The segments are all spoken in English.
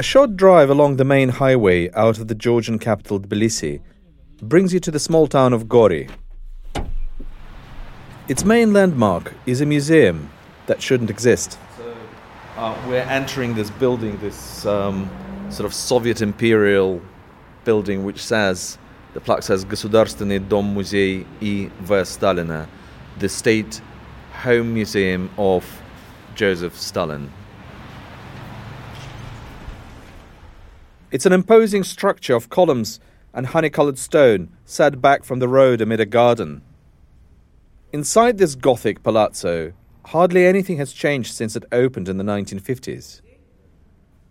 A short drive along the main highway out of the Georgian capital Tbilisi brings you to the small town of Gori. Its main landmark is a museum that shouldn't exist. So, uh, we're entering this building, this um, sort of Soviet imperial building, which says, the plaque says Государственный дом-музей И. В. Сталина, the State Home Museum of Joseph Stalin. It's an imposing structure of columns and honey coloured stone set back from the road amid a garden. Inside this Gothic palazzo, hardly anything has changed since it opened in the 1950s.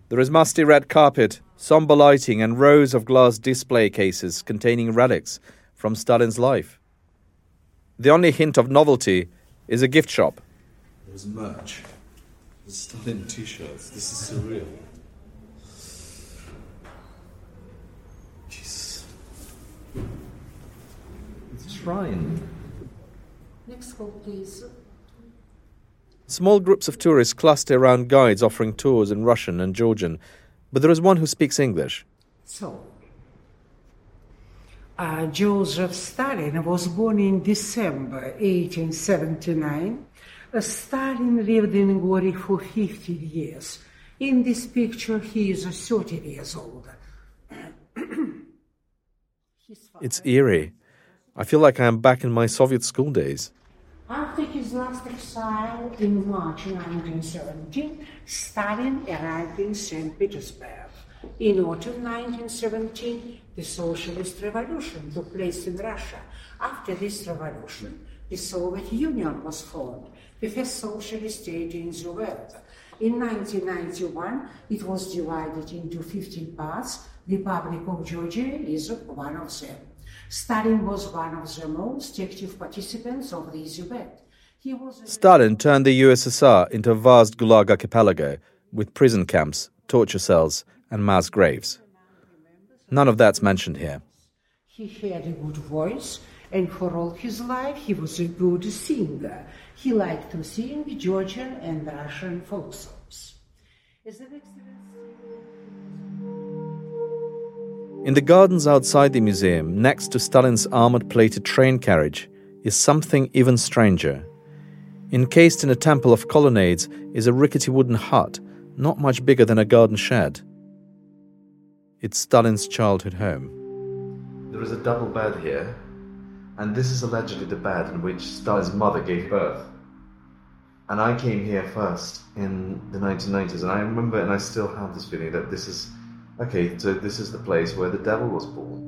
There is musty red carpet, somber lighting, and rows of glass display cases containing relics from Stalin's life. The only hint of novelty is a gift shop. There's merch. There's Stalin t shirts. This is surreal. Jesus. It's a shrine. Next call, please. Small groups of tourists cluster around guides offering tours in Russian and Georgian, but there is one who speaks English. So, uh, Joseph Stalin was born in December 1879. Uh, Stalin lived in Gori for 50 years. In this picture, he is uh, 30 years old. It's eerie. I feel like I am back in my Soviet school days. After his last exile in March 1917, Stalin arrived in St. Petersburg. In autumn 1917, the Socialist Revolution took place in Russia. After this revolution, the Soviet Union was formed, the first socialist state in the world. In 1991, it was divided into 15 parts. The Republic of Georgia is one of them. Stalin was one of the most active participants of this event. He was a Stalin turned the USSR into a vast Gulag archipelago with prison camps, torture cells, and mass graves. None of that's mentioned here. He had a good voice, and for all his life he was a good singer. He liked to sing Georgian and Russian folk songs. In the gardens outside the museum, next to Stalin's armored plated train carriage, is something even stranger. Encased in a temple of colonnades is a rickety wooden hut, not much bigger than a garden shed. It's Stalin's childhood home. There is a double bed here, and this is allegedly the bed in which Stalin's mother gave birth. And I came here first in the 1990s, and I remember, and I still have this feeling that this is okay, so this is the place where the devil was born.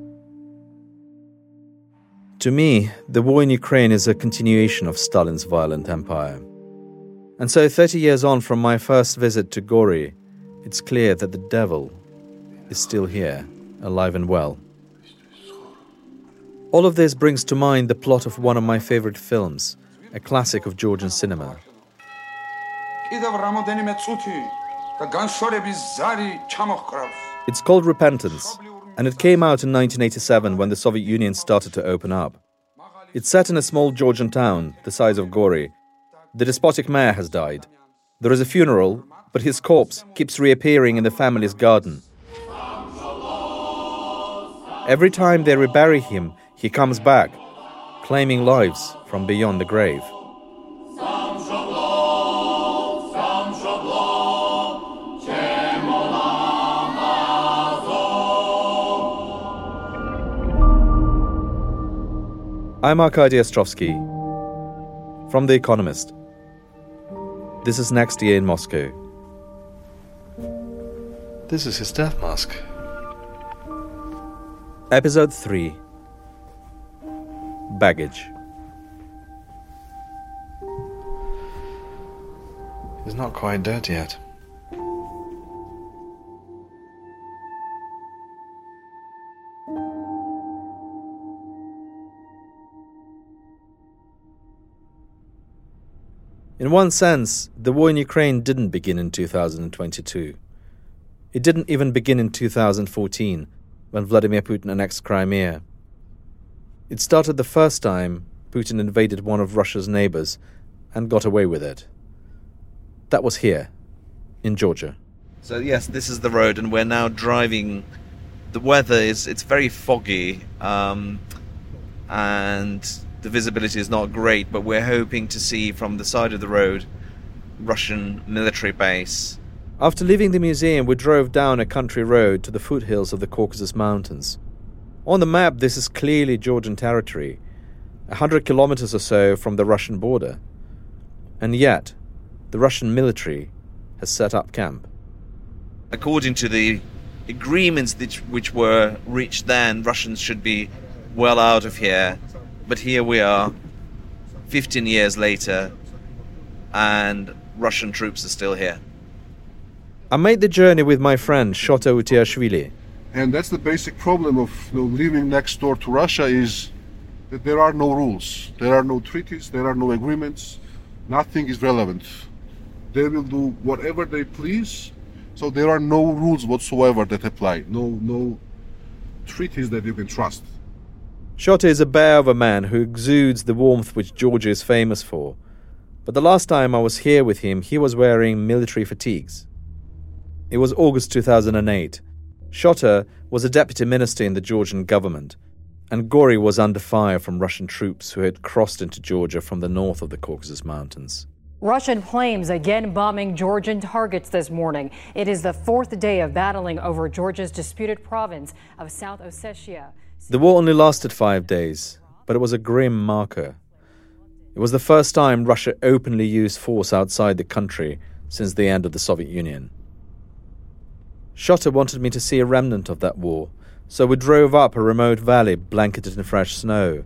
To me, the war in Ukraine is a continuation of Stalin's violent empire. And so, 30 years on from my first visit to Gori, it's clear that the devil is still here, alive and well. All of this brings to mind the plot of one of my favorite films, a classic of Georgian cinema. It's called Repentance, and it came out in 1987 when the Soviet Union started to open up. It's set in a small Georgian town the size of Gori. The despotic mayor has died. There is a funeral, but his corpse keeps reappearing in the family's garden. Every time they rebury him, he comes back, claiming lives from beyond the grave. I'm Arkady Ostrovsky from The Economist. This is Next Year in Moscow. This is his death mask. Episode 3 baggage. He's not quite dead yet. In one sense, the war in Ukraine didn't begin in 2022. It didn't even begin in 2014, when Vladimir Putin annexed Crimea. It started the first time Putin invaded one of Russia's neighbors and got away with it. That was here, in Georgia. So yes, this is the road, and we're now driving. The weather is it's very foggy, um, and the visibility is not great. But we're hoping to see from the side of the road Russian military base. After leaving the museum, we drove down a country road to the foothills of the Caucasus Mountains. On the map, this is clearly Georgian territory, a hundred kilometers or so from the Russian border. And yet, the Russian military has set up camp. According to the agreements which were reached then, Russians should be well out of here. But here we are, 15 years later, and Russian troops are still here. I made the journey with my friend Shota Utiashvili. And that's the basic problem of you know, living next door to Russia is that there are no rules, there are no treaties, there are no agreements, nothing is relevant. They will do whatever they please, so there are no rules whatsoever that apply, no no treaties that you can trust. Shota is a bear of a man who exudes the warmth which Georgia is famous for. But the last time I was here with him, he was wearing military fatigues. It was August 2008. Shota was a deputy minister in the Georgian government, and Gori was under fire from Russian troops who had crossed into Georgia from the north of the Caucasus Mountains. Russian planes again bombing Georgian targets this morning. It is the fourth day of battling over Georgia's disputed province of South Ossetia. The war only lasted five days, but it was a grim marker. It was the first time Russia openly used force outside the country since the end of the Soviet Union. Shota wanted me to see a remnant of that war, so we drove up a remote valley blanketed in fresh snow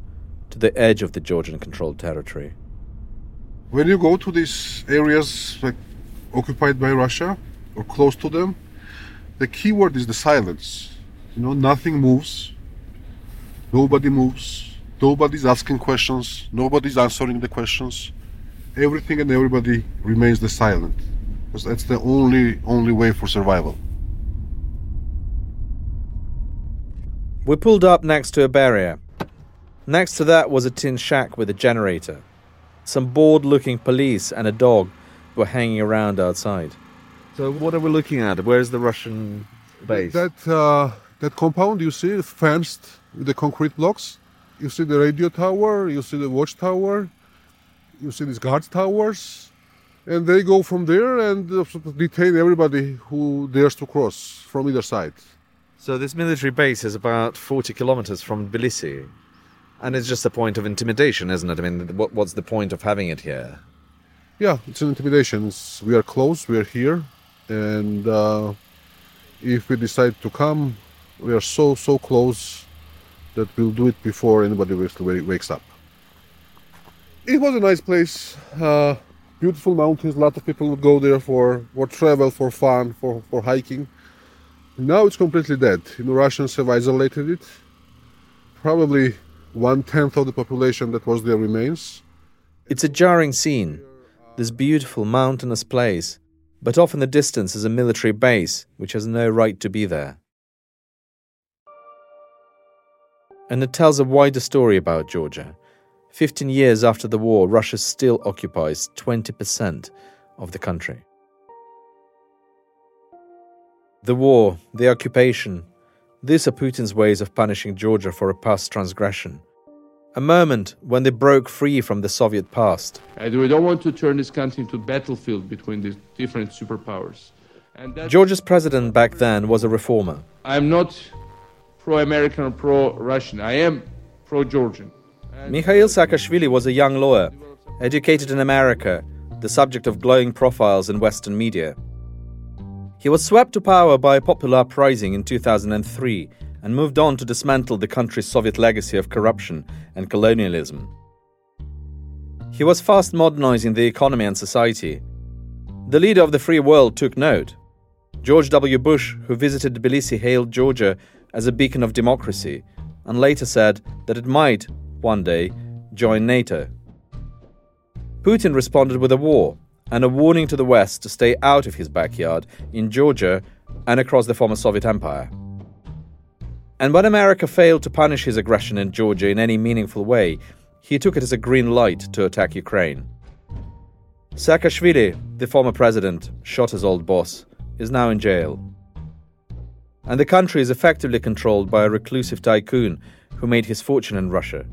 to the edge of the Georgian controlled territory. When you go to these areas like occupied by Russia or close to them, the key word is the silence. You know, nothing moves, nobody moves, nobody's asking questions, nobody's answering the questions. Everything and everybody remains the silent. Because that's the only only way for survival. We pulled up next to a barrier. Next to that was a tin shack with a generator. Some bored looking police and a dog were hanging around outside. So what are we looking at? Where's the Russian base? That uh, that compound you see fenced with the concrete blocks. You see the radio tower. You see the watchtower. You see these guard towers, and they go from there and uh, detain everybody who dares to cross from either side. So this military base is about 40 kilometers from Tbilisi. And it's just a point of intimidation, isn't it? I mean, what, what's the point of having it here? Yeah, it's an intimidation. It's, we are close. We are here, and uh, if we decide to come, we are so so close that we'll do it before anybody wakes, up. It was a nice place. Uh, beautiful mountains. A lot of people would go there for for travel, for fun, for for hiking. Now it's completely dead. Know, Russians have isolated it. Probably one tenth of the population that was there remains. It's a jarring scene. This beautiful mountainous place, but off in the distance is a military base which has no right to be there. And it tells a wider story about Georgia. 15 years after the war, Russia still occupies 20% of the country. The war, the occupation, these are Putin's ways of punishing Georgia for a past transgression. A moment when they broke free from the Soviet past. And we don't want to turn this country into a battlefield between the different superpowers. Georgia's president back then was a reformer. I'm not pro American or pro Russian. I am pro Georgian. Mikhail Saakashvili was a young lawyer, educated in America, the subject of glowing profiles in Western media. He was swept to power by a popular uprising in 2003 and moved on to dismantle the country's Soviet legacy of corruption and colonialism. He was fast modernizing the economy and society. The leader of the free world took note. George W. Bush, who visited Tbilisi, hailed Georgia as a beacon of democracy and later said that it might, one day, join NATO. Putin responded with a war and a warning to the West to stay out of his backyard in Georgia and across the former Soviet Empire. And when America failed to punish his aggression in Georgia in any meaningful way, he took it as a green light to attack Ukraine. Saakashvili, the former president, shot his old boss, is now in jail. And the country is effectively controlled by a reclusive tycoon who made his fortune in Russia.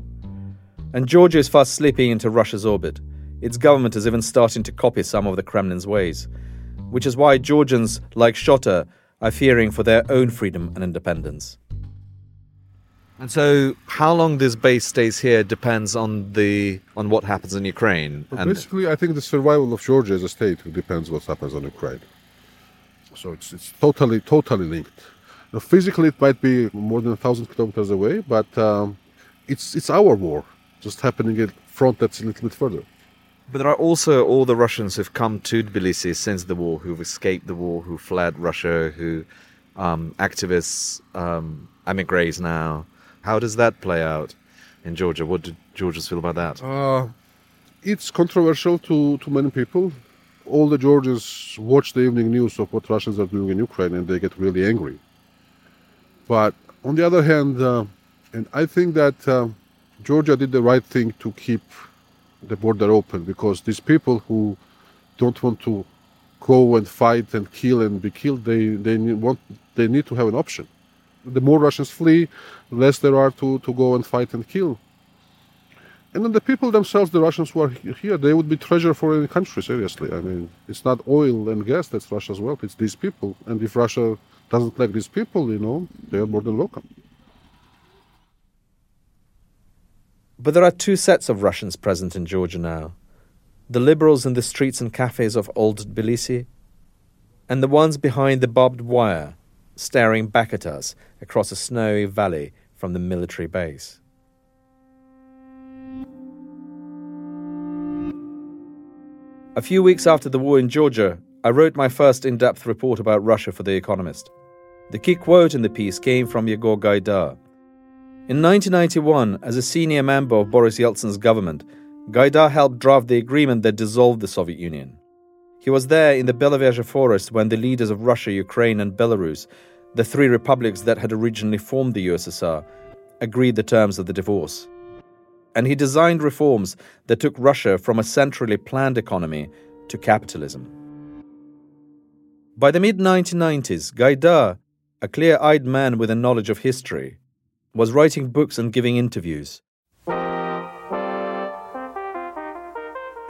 And Georgia is fast slipping into Russia's orbit. Its government is even starting to copy some of the Kremlin's ways, which is why Georgians, like Shota, are fearing for their own freedom and independence. And so, how long this base stays here depends on the on what happens in Ukraine. and basically, I think the survival of Georgia as a state depends what happens on Ukraine. So it's it's totally totally linked. Now, physically, it might be more than a thousand kilometers away, but um, it's it's our war, just happening at front that's a little bit further. But there are also all the Russians who've come to Tbilisi since the war, who've escaped the war, who fled Russia, who um, activists, um, emigres now how does that play out in Georgia? What do Georgians feel about that? Uh, it's controversial to, to many people. All the Georgians watch the evening news of what Russians are doing in Ukraine and they get really angry. But on the other hand, uh, and I think that uh, Georgia did the right thing to keep the border open because these people who don't want to go and fight and kill and be killed, they, they want they need to have an option the more Russians flee, less there are to, to go and fight and kill. And then the people themselves, the Russians who are here, they would be treasure for any country, seriously. I mean, it's not oil and gas that's Russia's wealth, it's these people. And if Russia doesn't like these people, you know, they are more than welcome. But there are two sets of Russians present in Georgia now the liberals in the streets and cafes of old Tbilisi, and the ones behind the barbed wire staring back at us across a snowy valley from the military base. A few weeks after the war in Georgia, I wrote my first in depth report about Russia for The Economist. The key quote in the piece came from Yegor Gaidar. In 1991, as a senior member of Boris Yeltsin's government, Gaidar helped draft the agreement that dissolved the Soviet Union. He was there in the Belovezha forest when the leaders of Russia, Ukraine, and Belarus, the three republics that had originally formed the USSR, agreed the terms of the divorce. And he designed reforms that took Russia from a centrally planned economy to capitalism. By the mid 1990s, Gaidar, a clear eyed man with a knowledge of history, was writing books and giving interviews.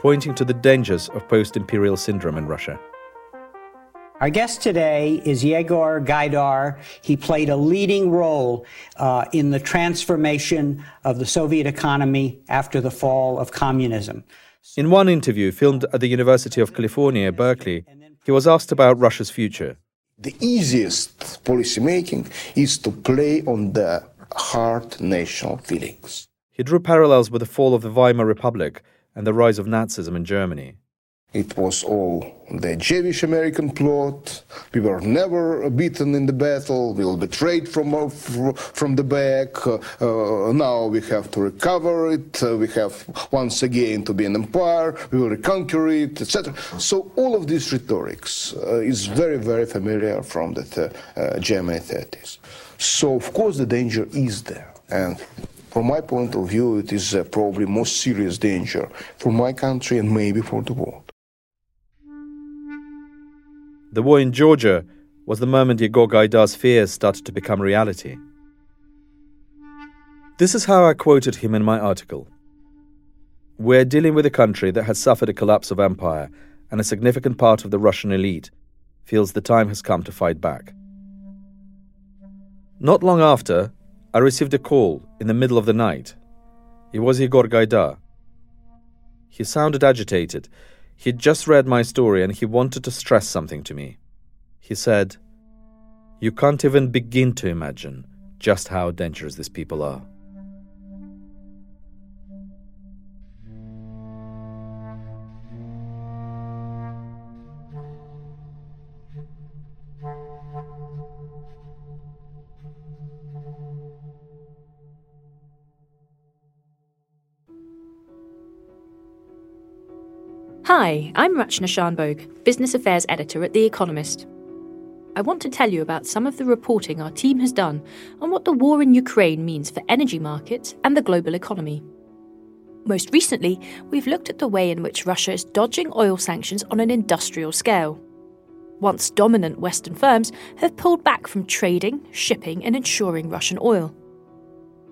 pointing to the dangers of post imperial syndrome in Russia. Our guest today is Yegor Gaidar. He played a leading role uh, in the transformation of the Soviet economy after the fall of communism. In one interview filmed at the University of California, Berkeley, he was asked about Russia's future. The easiest policy making is to play on the hard national feelings. He drew parallels with the fall of the Weimar Republic and the rise of Nazism in Germany. It was all the Jewish American plot. We were never beaten in the battle. We were betrayed from uh, from the back. Uh, uh, now we have to recover it. Uh, we have once again to be an empire. We will reconquer it, etc. So all of these rhetorics uh, is very very familiar from the uh, German 30s. So of course the danger is there, and from my point of view, it is uh, probably most serious danger for my country and maybe for the world. The war in Georgia was the moment Yegor Gaidar's fears started to become reality. This is how I quoted him in my article. We're dealing with a country that has suffered a collapse of empire, and a significant part of the Russian elite feels the time has come to fight back. Not long after, I received a call in the middle of the night. It was Yegor Gaidar. He sounded agitated. He'd just read my story and he wanted to stress something to me. He said, You can't even begin to imagine just how dangerous these people are. Hi, I'm Rachna Shanbhogue, Business Affairs Editor at The Economist. I want to tell you about some of the reporting our team has done on what the war in Ukraine means for energy markets and the global economy. Most recently, we've looked at the way in which Russia is dodging oil sanctions on an industrial scale. Once dominant Western firms have pulled back from trading, shipping, and insuring Russian oil.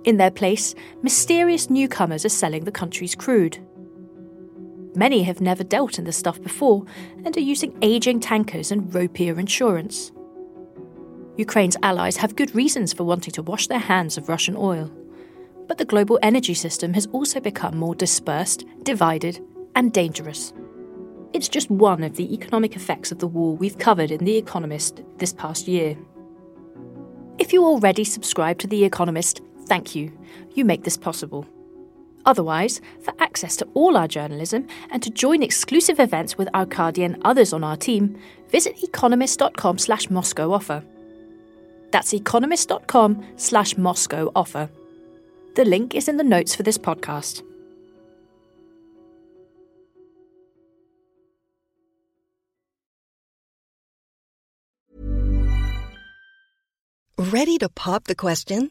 In their place, mysterious newcomers are selling the country's crude. Many have never dealt in this stuff before and are using aging tankers and ropier insurance. Ukraine's allies have good reasons for wanting to wash their hands of Russian oil. But the global energy system has also become more dispersed, divided, and dangerous. It's just one of the economic effects of the war we've covered in The Economist this past year. If you already subscribe to The Economist, thank you. You make this possible. Otherwise, for access to all our journalism and to join exclusive events with Arkady and others on our team, visit economist.com slash Moscow offer. That's economist.com slash Moscow offer. The link is in the notes for this podcast. Ready to pop the question?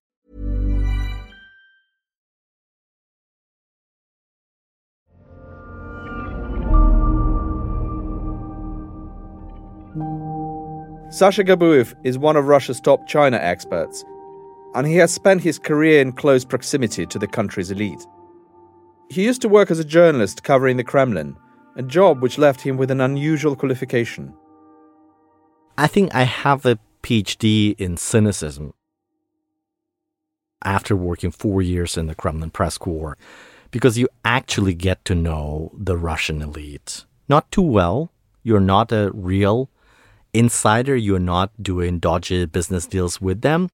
Sasha Gabuev is one of Russia's top China experts, and he has spent his career in close proximity to the country's elite. He used to work as a journalist covering the Kremlin, a job which left him with an unusual qualification. I think I have a PhD in cynicism after working four years in the Kremlin press corps because you actually get to know the Russian elite. Not too well. You're not a real insider, you're not doing dodgy business deals with them,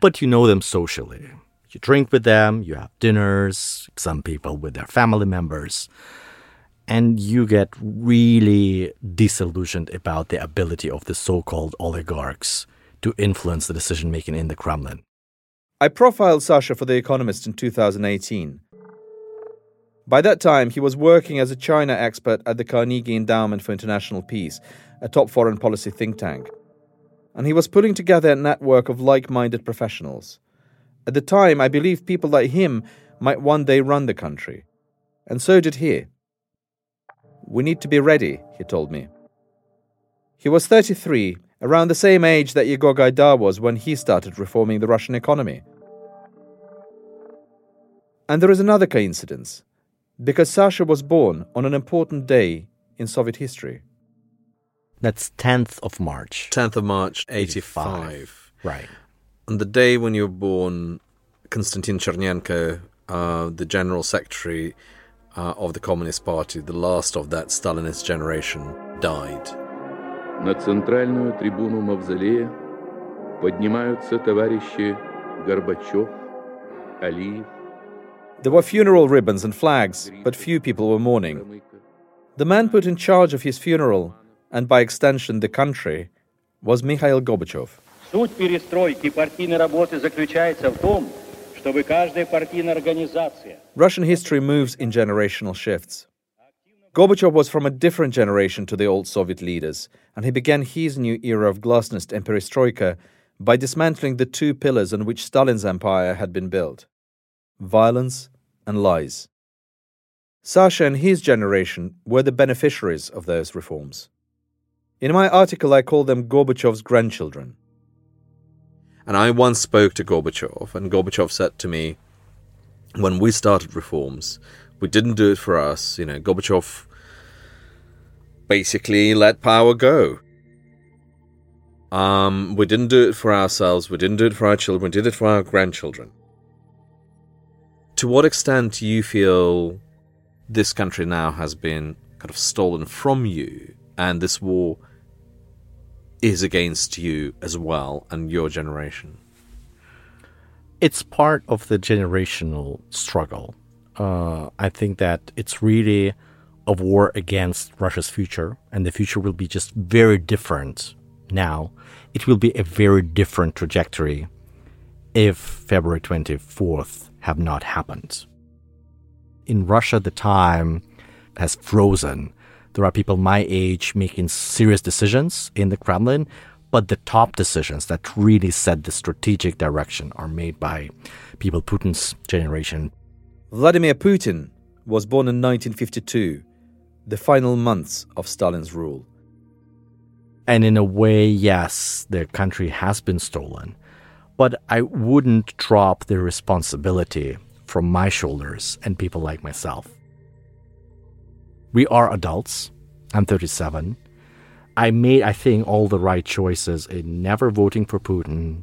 but you know them socially. You drink with them, you have dinners, some people with their family members, and you get really disillusioned about the ability of the so called oligarchs to influence the decision making in the Kremlin. I profiled Sasha for The Economist in 2018. By that time, he was working as a China expert at the Carnegie Endowment for International Peace a top foreign policy think tank. And he was putting together a network of like minded professionals. At the time, I believed people like him might one day run the country. And so did he. We need to be ready, he told me. He was 33, around the same age that Yegor Gaidar was when he started reforming the Russian economy. And there is another coincidence, because Sasha was born on an important day in Soviet history. That's 10th of March. 10th of March, 85. 85. Right. On the day when you were born, Konstantin Chernenko, uh, the general secretary uh, of the Communist Party, the last of that Stalinist generation, died. На центральную трибуну мавзолея поднимаются товарищи Горбачев, Алиев. There were funeral ribbons and flags, but few people were mourning. The man put in charge of his funeral, and by extension the country, was Mikhail Gorbachev. Суть перестройки партийной работы заключается в том, чтобы каждая партийная организация Russian history moves in generational shifts. Gorbachev was from a different generation to the old Soviet leaders, and he began his new era of glasnost and perestroika by dismantling the two pillars on which Stalin's empire had been built violence and lies. Sasha and his generation were the beneficiaries of those reforms. In my article, I call them Gorbachev's grandchildren. And I once spoke to Gorbachev, and Gorbachev said to me, when we started reforms, we didn't do it for us. You know, Gorbachev basically let power go. Um, we didn't do it for ourselves, we didn't do it for our children, we did it for our grandchildren. To what extent do you feel this country now has been kind of stolen from you, and this war is against you as well and your generation? It's part of the generational struggle. Uh, I think that it's really a war against Russia's future, and the future will be just very different now. It will be a very different trajectory if February 24th have not happened. In Russia, the time has frozen. There are people my age making serious decisions in the Kremlin, but the top decisions that really set the strategic direction are made by people Putin's generation. Vladimir Putin was born in 1952, the final months of Stalin's rule. And in a way, yes, their country has been stolen. But I wouldn't drop the responsibility from my shoulders and people like myself. We are adults. I'm 37. I made, I think, all the right choices in never voting for Putin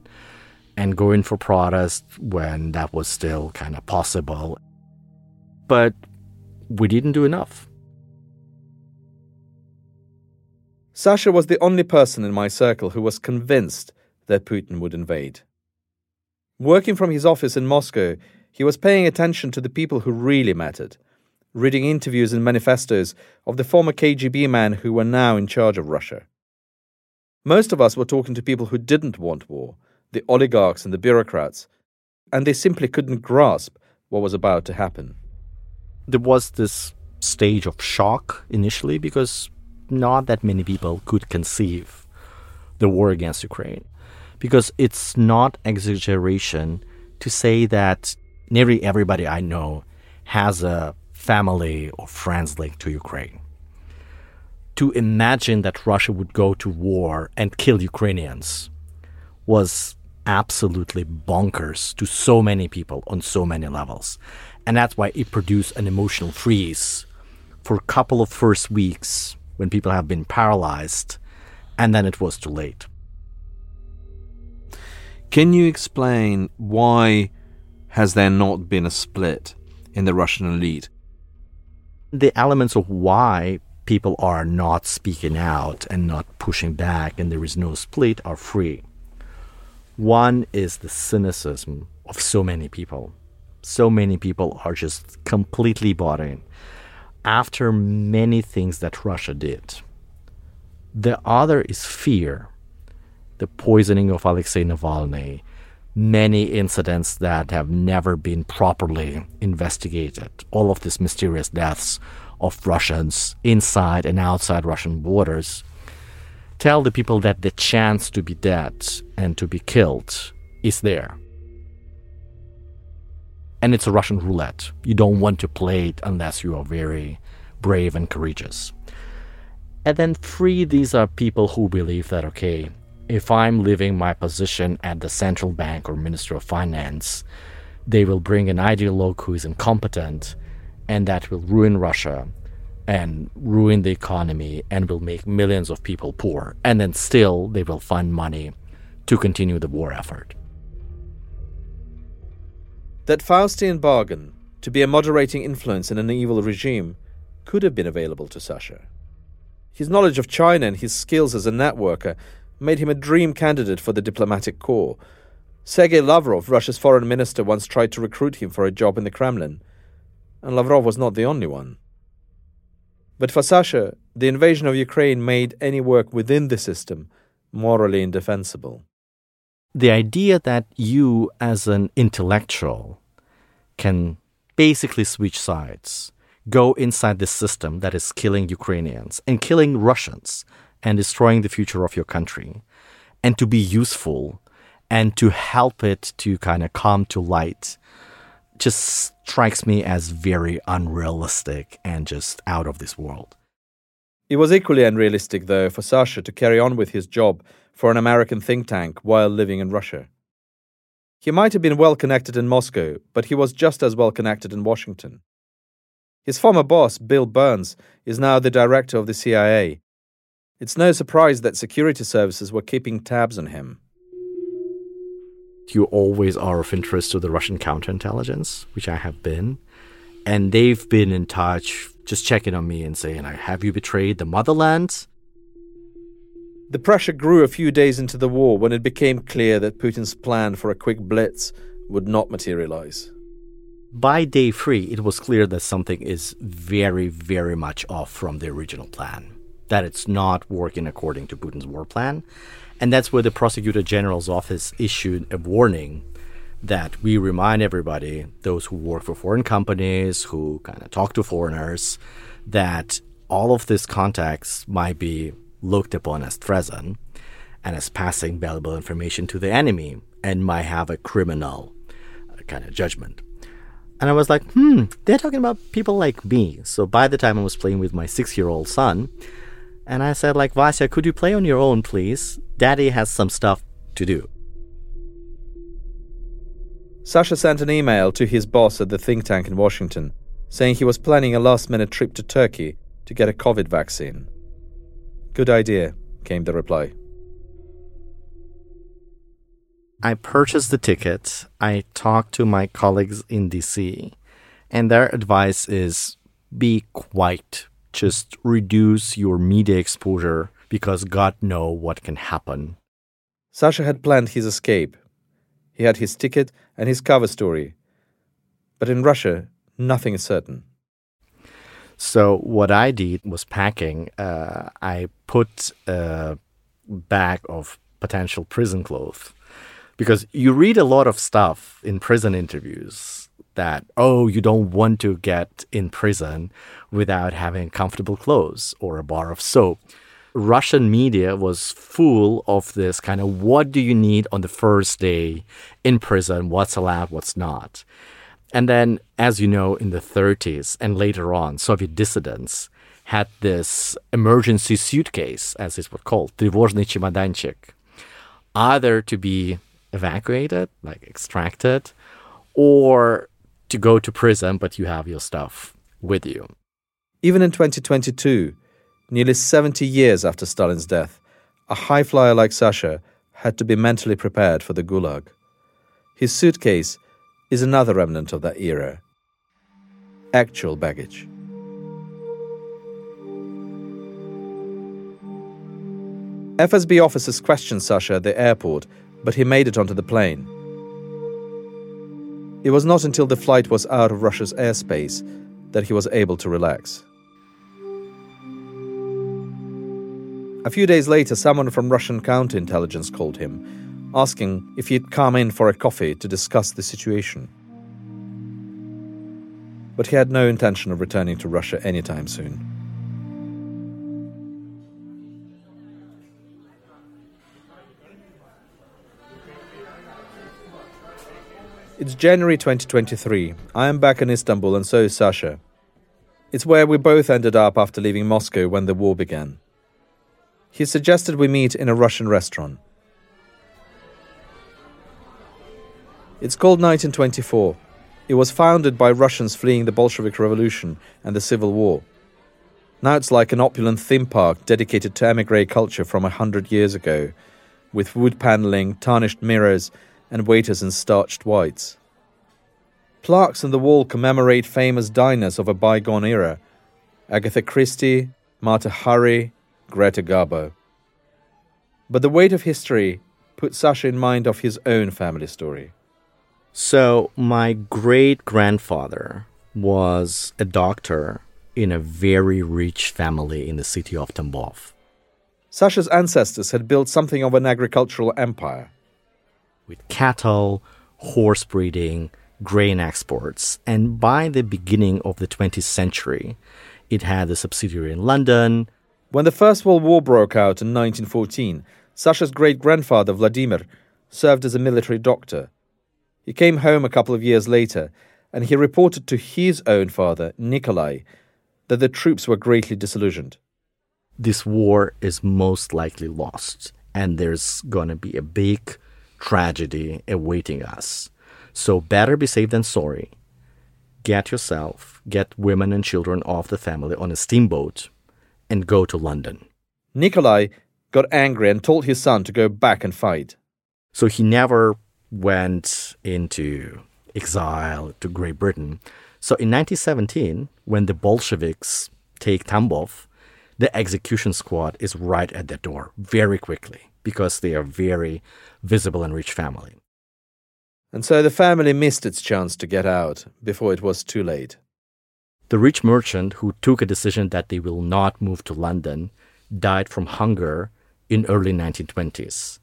and going for protest when that was still kind of possible. But we didn't do enough. Sasha was the only person in my circle who was convinced that Putin would invade. Working from his office in Moscow, he was paying attention to the people who really mattered, reading interviews and manifestos of the former KGB men who were now in charge of Russia. Most of us were talking to people who didn't want war, the oligarchs and the bureaucrats, and they simply couldn't grasp what was about to happen. There was this stage of shock initially because not that many people could conceive the war against Ukraine. Because it's not exaggeration to say that nearly everybody I know has a family or friends linked to Ukraine. To imagine that Russia would go to war and kill Ukrainians was absolutely bonkers to so many people on so many levels. And that's why it produced an emotional freeze for a couple of first weeks when people have been paralyzed, and then it was too late. Can you explain why has there not been a split in the Russian elite? The elements of why people are not speaking out and not pushing back and there is no split are free. One is the cynicism of so many people. So many people are just completely bought in after many things that Russia did. The other is fear. The poisoning of Alexei Navalny, many incidents that have never been properly investigated, all of these mysterious deaths of Russians inside and outside Russian borders, tell the people that the chance to be dead and to be killed is there. And it's a Russian roulette. You don't want to play it unless you are very brave and courageous. And then three, these are people who believe that, okay, if I'm leaving my position at the central bank or Minister of Finance, they will bring an ideologue who is incompetent and that will ruin Russia and ruin the economy and will make millions of people poor. And then still they will find money to continue the war effort. That Faustian bargain to be a moderating influence in an evil regime could have been available to Sasha. His knowledge of China and his skills as a networker made him a dream candidate for the diplomatic corps. Sergei Lavrov, Russia's foreign minister, once tried to recruit him for a job in the Kremlin, and Lavrov was not the only one. But for Sasha, the invasion of Ukraine made any work within the system morally indefensible. The idea that you, as an intellectual, can basically switch sides go inside this system that is killing Ukrainians and killing Russians and destroying the future of your country, and to be useful and to help it to kind of come to light just strikes me as very unrealistic and just out of this world. It was equally unrealistic, though, for Sasha to carry on with his job for an American think tank while living in Russia. He might have been well connected in Moscow, but he was just as well connected in Washington. His former boss, Bill Burns, is now the director of the CIA. It's no surprise that security services were keeping tabs on him. You always are of interest to the Russian counterintelligence, which I have been. And they've been in touch, just checking on me and saying, Have you betrayed the motherland? The pressure grew a few days into the war when it became clear that Putin's plan for a quick blitz would not materialize. By day three, it was clear that something is very, very much off from the original plan, that it's not working according to Putin's war plan. And that's where the prosecutor general's office issued a warning that we remind everybody, those who work for foreign companies, who kind of talk to foreigners, that all of these contacts might be looked upon as treason and as passing valuable information to the enemy and might have a criminal uh, kind of judgment. And I was like, hmm, they're talking about people like me. So by the time I was playing with my six year old son, and I said, like, Vasya, could you play on your own, please? Daddy has some stuff to do. Sasha sent an email to his boss at the think tank in Washington saying he was planning a last minute trip to Turkey to get a COVID vaccine. Good idea, came the reply. I purchased the ticket. I talked to my colleagues in DC, and their advice is be quiet. Just reduce your media exposure because God know what can happen. Sasha had planned his escape. He had his ticket and his cover story. But in Russia, nothing is certain. So what I did was packing. Uh, I put a bag of potential prison clothes because you read a lot of stuff in prison interviews that oh you don't want to get in prison without having comfortable clothes or a bar of soap. Russian media was full of this kind of what do you need on the first day in prison, what's allowed, what's not. And then, as you know, in the 30s and later on, Soviet dissidents had this emergency suitcase, as it was called, тревожный чемоданчик, either to be evacuated, like extracted, or to go to prison, but you have your stuff with you. Even in 2022, nearly 70 years after Stalin's death, a high flyer like Sasha had to be mentally prepared for the Gulag. His suitcase is another remnant of that era actual baggage. FSB officers questioned Sasha at the airport, but he made it onto the plane. It was not until the flight was out of Russia's airspace that he was able to relax. A few days later, someone from Russian counterintelligence called him, asking if he'd come in for a coffee to discuss the situation. But he had no intention of returning to Russia anytime soon. It's January 2023. I am back in Istanbul, and so is Sasha. It's where we both ended up after leaving Moscow when the war began. He suggested we meet in a Russian restaurant. It's called 1924. It was founded by Russians fleeing the Bolshevik Revolution and the Civil War. Now it's like an opulent theme park dedicated to emigre culture from a hundred years ago, with wood paneling, tarnished mirrors, and waiters in starched whites. Plaques on the wall commemorate famous diners of a bygone era Agatha Christie, Mata Hari, Greta Garbo. But the weight of history put Sasha in mind of his own family story. So, my great grandfather was a doctor in a very rich family in the city of Tambov. Sasha's ancestors had built something of an agricultural empire. With cattle, horse breeding, grain exports, and by the beginning of the 20th century, it had a subsidiary in London. When the First World War broke out in 1914, Sasha's great grandfather, Vladimir, served as a military doctor. He came home a couple of years later and he reported to his own father, Nikolai, that the troops were greatly disillusioned. This war is most likely lost, and there's going to be a big tragedy awaiting us. So better be safe than sorry. Get yourself, get women and children off the family on a steamboat and go to London. Nikolai got angry and told his son to go back and fight. So he never went into exile to Great Britain. So in 1917, when the Bolsheviks take Tambov, the execution squad is right at the door very quickly because they are very visible and rich family. And so the family missed its chance to get out before it was too late. The rich merchant who took a decision that they will not move to London died from hunger in early 1920s.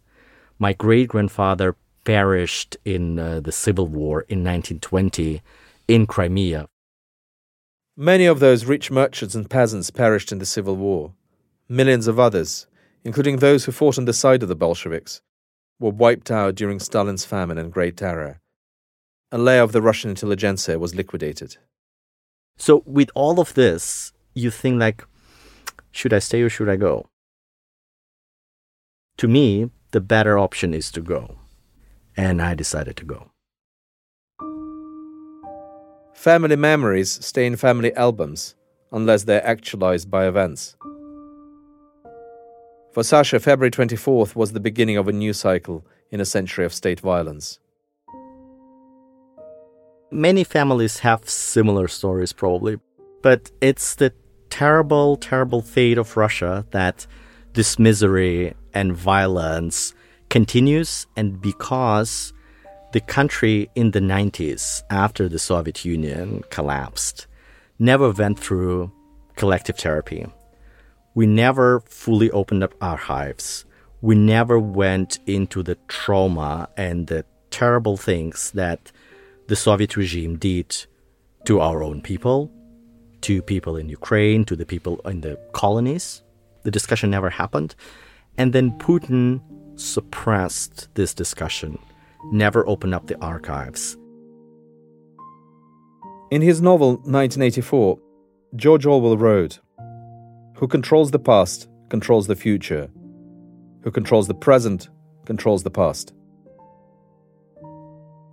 My great grandfather perished in uh, the civil war in 1920 in Crimea. Many of those rich merchants and peasants perished in the civil war. Millions of others, including those who fought on the side of the Bolsheviks, were wiped out during Stalin's famine and Great Terror. A layer of the Russian intelligentsia was liquidated. So, with all of this, you think like, should I stay or should I go? To me, the better option is to go. And I decided to go. Family memories stay in family albums unless they're actualized by events. For Sasha, February 24th was the beginning of a new cycle in a century of state violence. Many families have similar stories, probably, but it's the terrible, terrible fate of Russia that this misery and violence continues, and because the country in the 90s, after the Soviet Union collapsed, never went through collective therapy we never fully opened up archives. We never went into the trauma and the terrible things that the Soviet regime did to our own people, to people in Ukraine, to the people in the colonies. The discussion never happened. And then Putin suppressed this discussion, never opened up the archives. In his novel 1984, George Orwell wrote who controls the past controls the future. Who controls the present controls the past.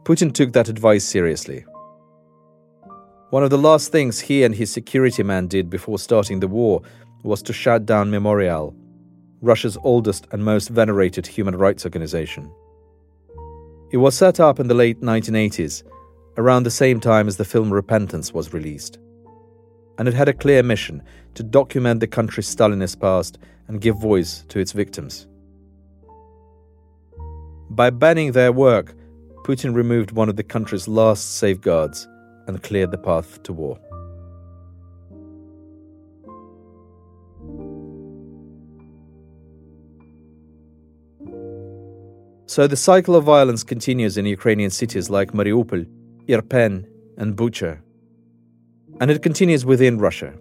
Putin took that advice seriously. One of the last things he and his security man did before starting the war was to shut down Memorial, Russia's oldest and most venerated human rights organization. It was set up in the late 1980s, around the same time as the film Repentance was released and it had a clear mission to document the country's Stalinist past and give voice to its victims. By banning their work, Putin removed one of the country's last safeguards and cleared the path to war. So the cycle of violence continues in Ukrainian cities like Mariupol, Irpen, and Bucha. And it continues within Russia.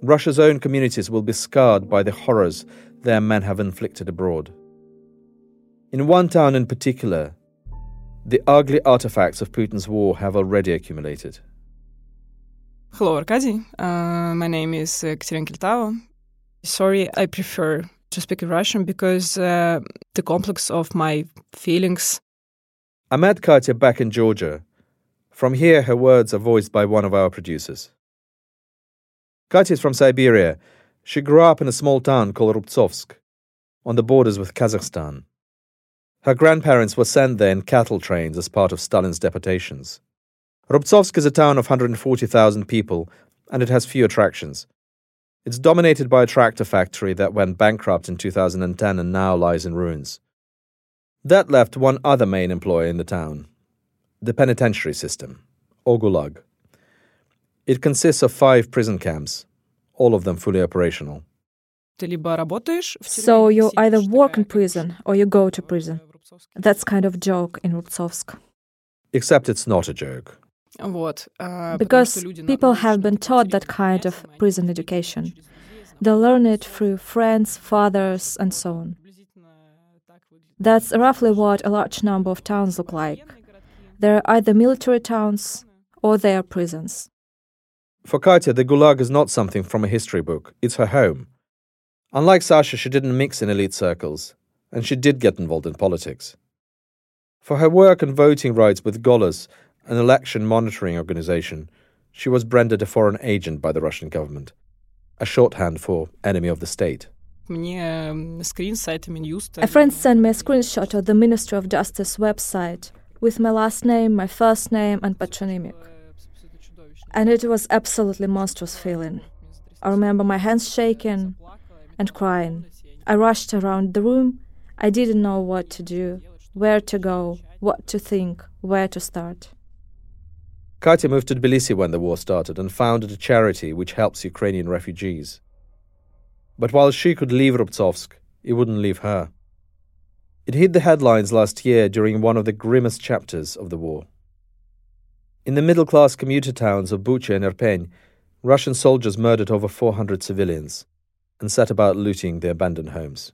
Russia's own communities will be scarred by the horrors their men have inflicted abroad. In one town in particular, the ugly artifacts of Putin's war have already accumulated. Hello, Arkady. Uh, my name is Katerina Kiltava. Sorry, I prefer to speak in Russian because uh, the complex of my feelings. I met Katya back in Georgia from here, her words are voiced by one of our producers. Katya is from Siberia. She grew up in a small town called Rubtsovsk, on the borders with Kazakhstan. Her grandparents were sent there in cattle trains as part of Stalin's deportations. Rubtsovsk is a town of 140,000 people, and it has few attractions. It's dominated by a tractor factory that went bankrupt in 2010 and now lies in ruins. That left one other main employer in the town, the penitentiary system, or Gulag. It consists of five prison camps, all of them fully operational. So you either work in prison or you go to prison. That's kind of joke in Rubtsovsk. Except it's not a joke. Because people have been taught that kind of prison education. They learn it through friends, fathers, and so on. That's roughly what a large number of towns look like. They're either military towns or they are prisons. For Katya, the Gulag is not something from a history book, it's her home. Unlike Sasha, she didn't mix in elite circles, and she did get involved in politics. For her work on voting rights with Golos, an election monitoring organization, she was branded a foreign agent by the Russian government, a shorthand for enemy of the state. A friend sent me a screenshot of the Ministry of Justice website with my last name, my first name, and patronymic. And it was absolutely monstrous feeling. I remember my hands shaking and crying. I rushed around the room. I didn't know what to do, where to go, what to think, where to start. Katya moved to Tbilisi when the war started and founded a charity which helps Ukrainian refugees. But while she could leave Rubtsovsk, it wouldn't leave her. It hit the headlines last year during one of the grimmest chapters of the war. In the middle class commuter towns of Bucha and Irpin, Russian soldiers murdered over 400 civilians and set about looting the abandoned homes.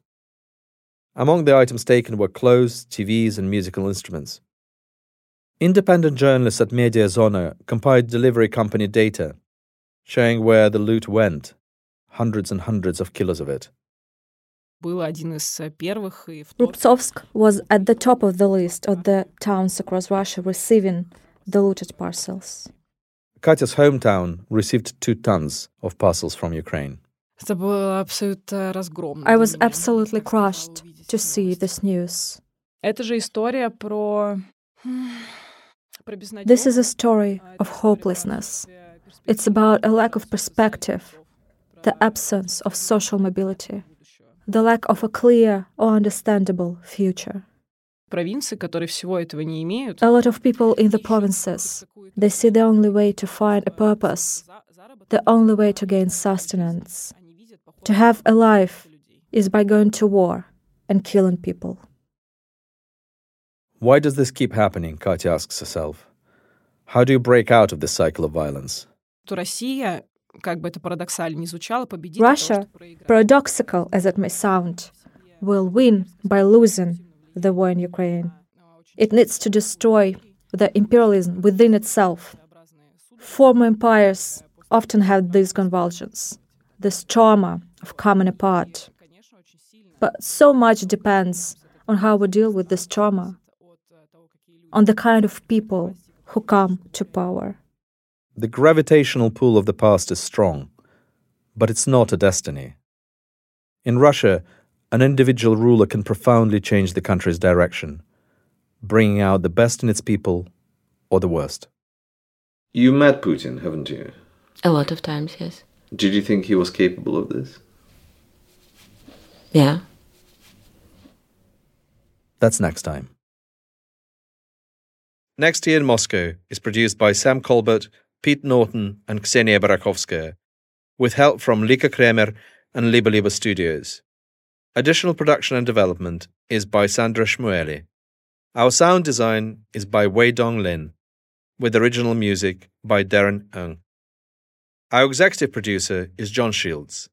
Among the items taken were clothes, TVs, and musical instruments. Independent journalists at Mediazona compiled delivery company data showing where the loot went hundreds and hundreds of kilos of it. Rubtsovsk was at the top of the list of the towns across Russia receiving the looted parcels. Katya's hometown received two tons of parcels from Ukraine. I was absolutely crushed to see this news. This is a story of hopelessness. It's about a lack of perspective, the absence of social mobility, the lack of a clear or understandable future. A lot of people in the provinces, they see the only way to find a purpose, the only way to gain sustenance, to have a life is by going to war and killing people. Why does this keep happening? Katya asks herself. How do you break out of this cycle of violence? Russia, paradoxical as it may sound, will win by losing the war in Ukraine. It needs to destroy the imperialism within itself. Former empires often had these convulsions, this trauma of coming apart. But so much depends on how we deal with this trauma, on the kind of people who come to power. The gravitational pull of the past is strong, but it's not a destiny. In Russia, an individual ruler can profoundly change the country's direction, bringing out the best in its people or the worst. You met Putin, haven't you? A lot of times, yes. Did you think he was capable of this? Yeah. That's next time. Next Year in Moscow is produced by Sam Colbert, Pete Norton, and Ksenia Barakovskaya, with help from Lika Kremer and Liba Liba Studios. Additional production and development is by Sandra Shmueli. Our sound design is by Wei Dong Lin, with original music by Darren Ng. Our executive producer is John Shields.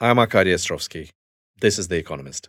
I'm Arkady Ostrovsky. This is The Economist.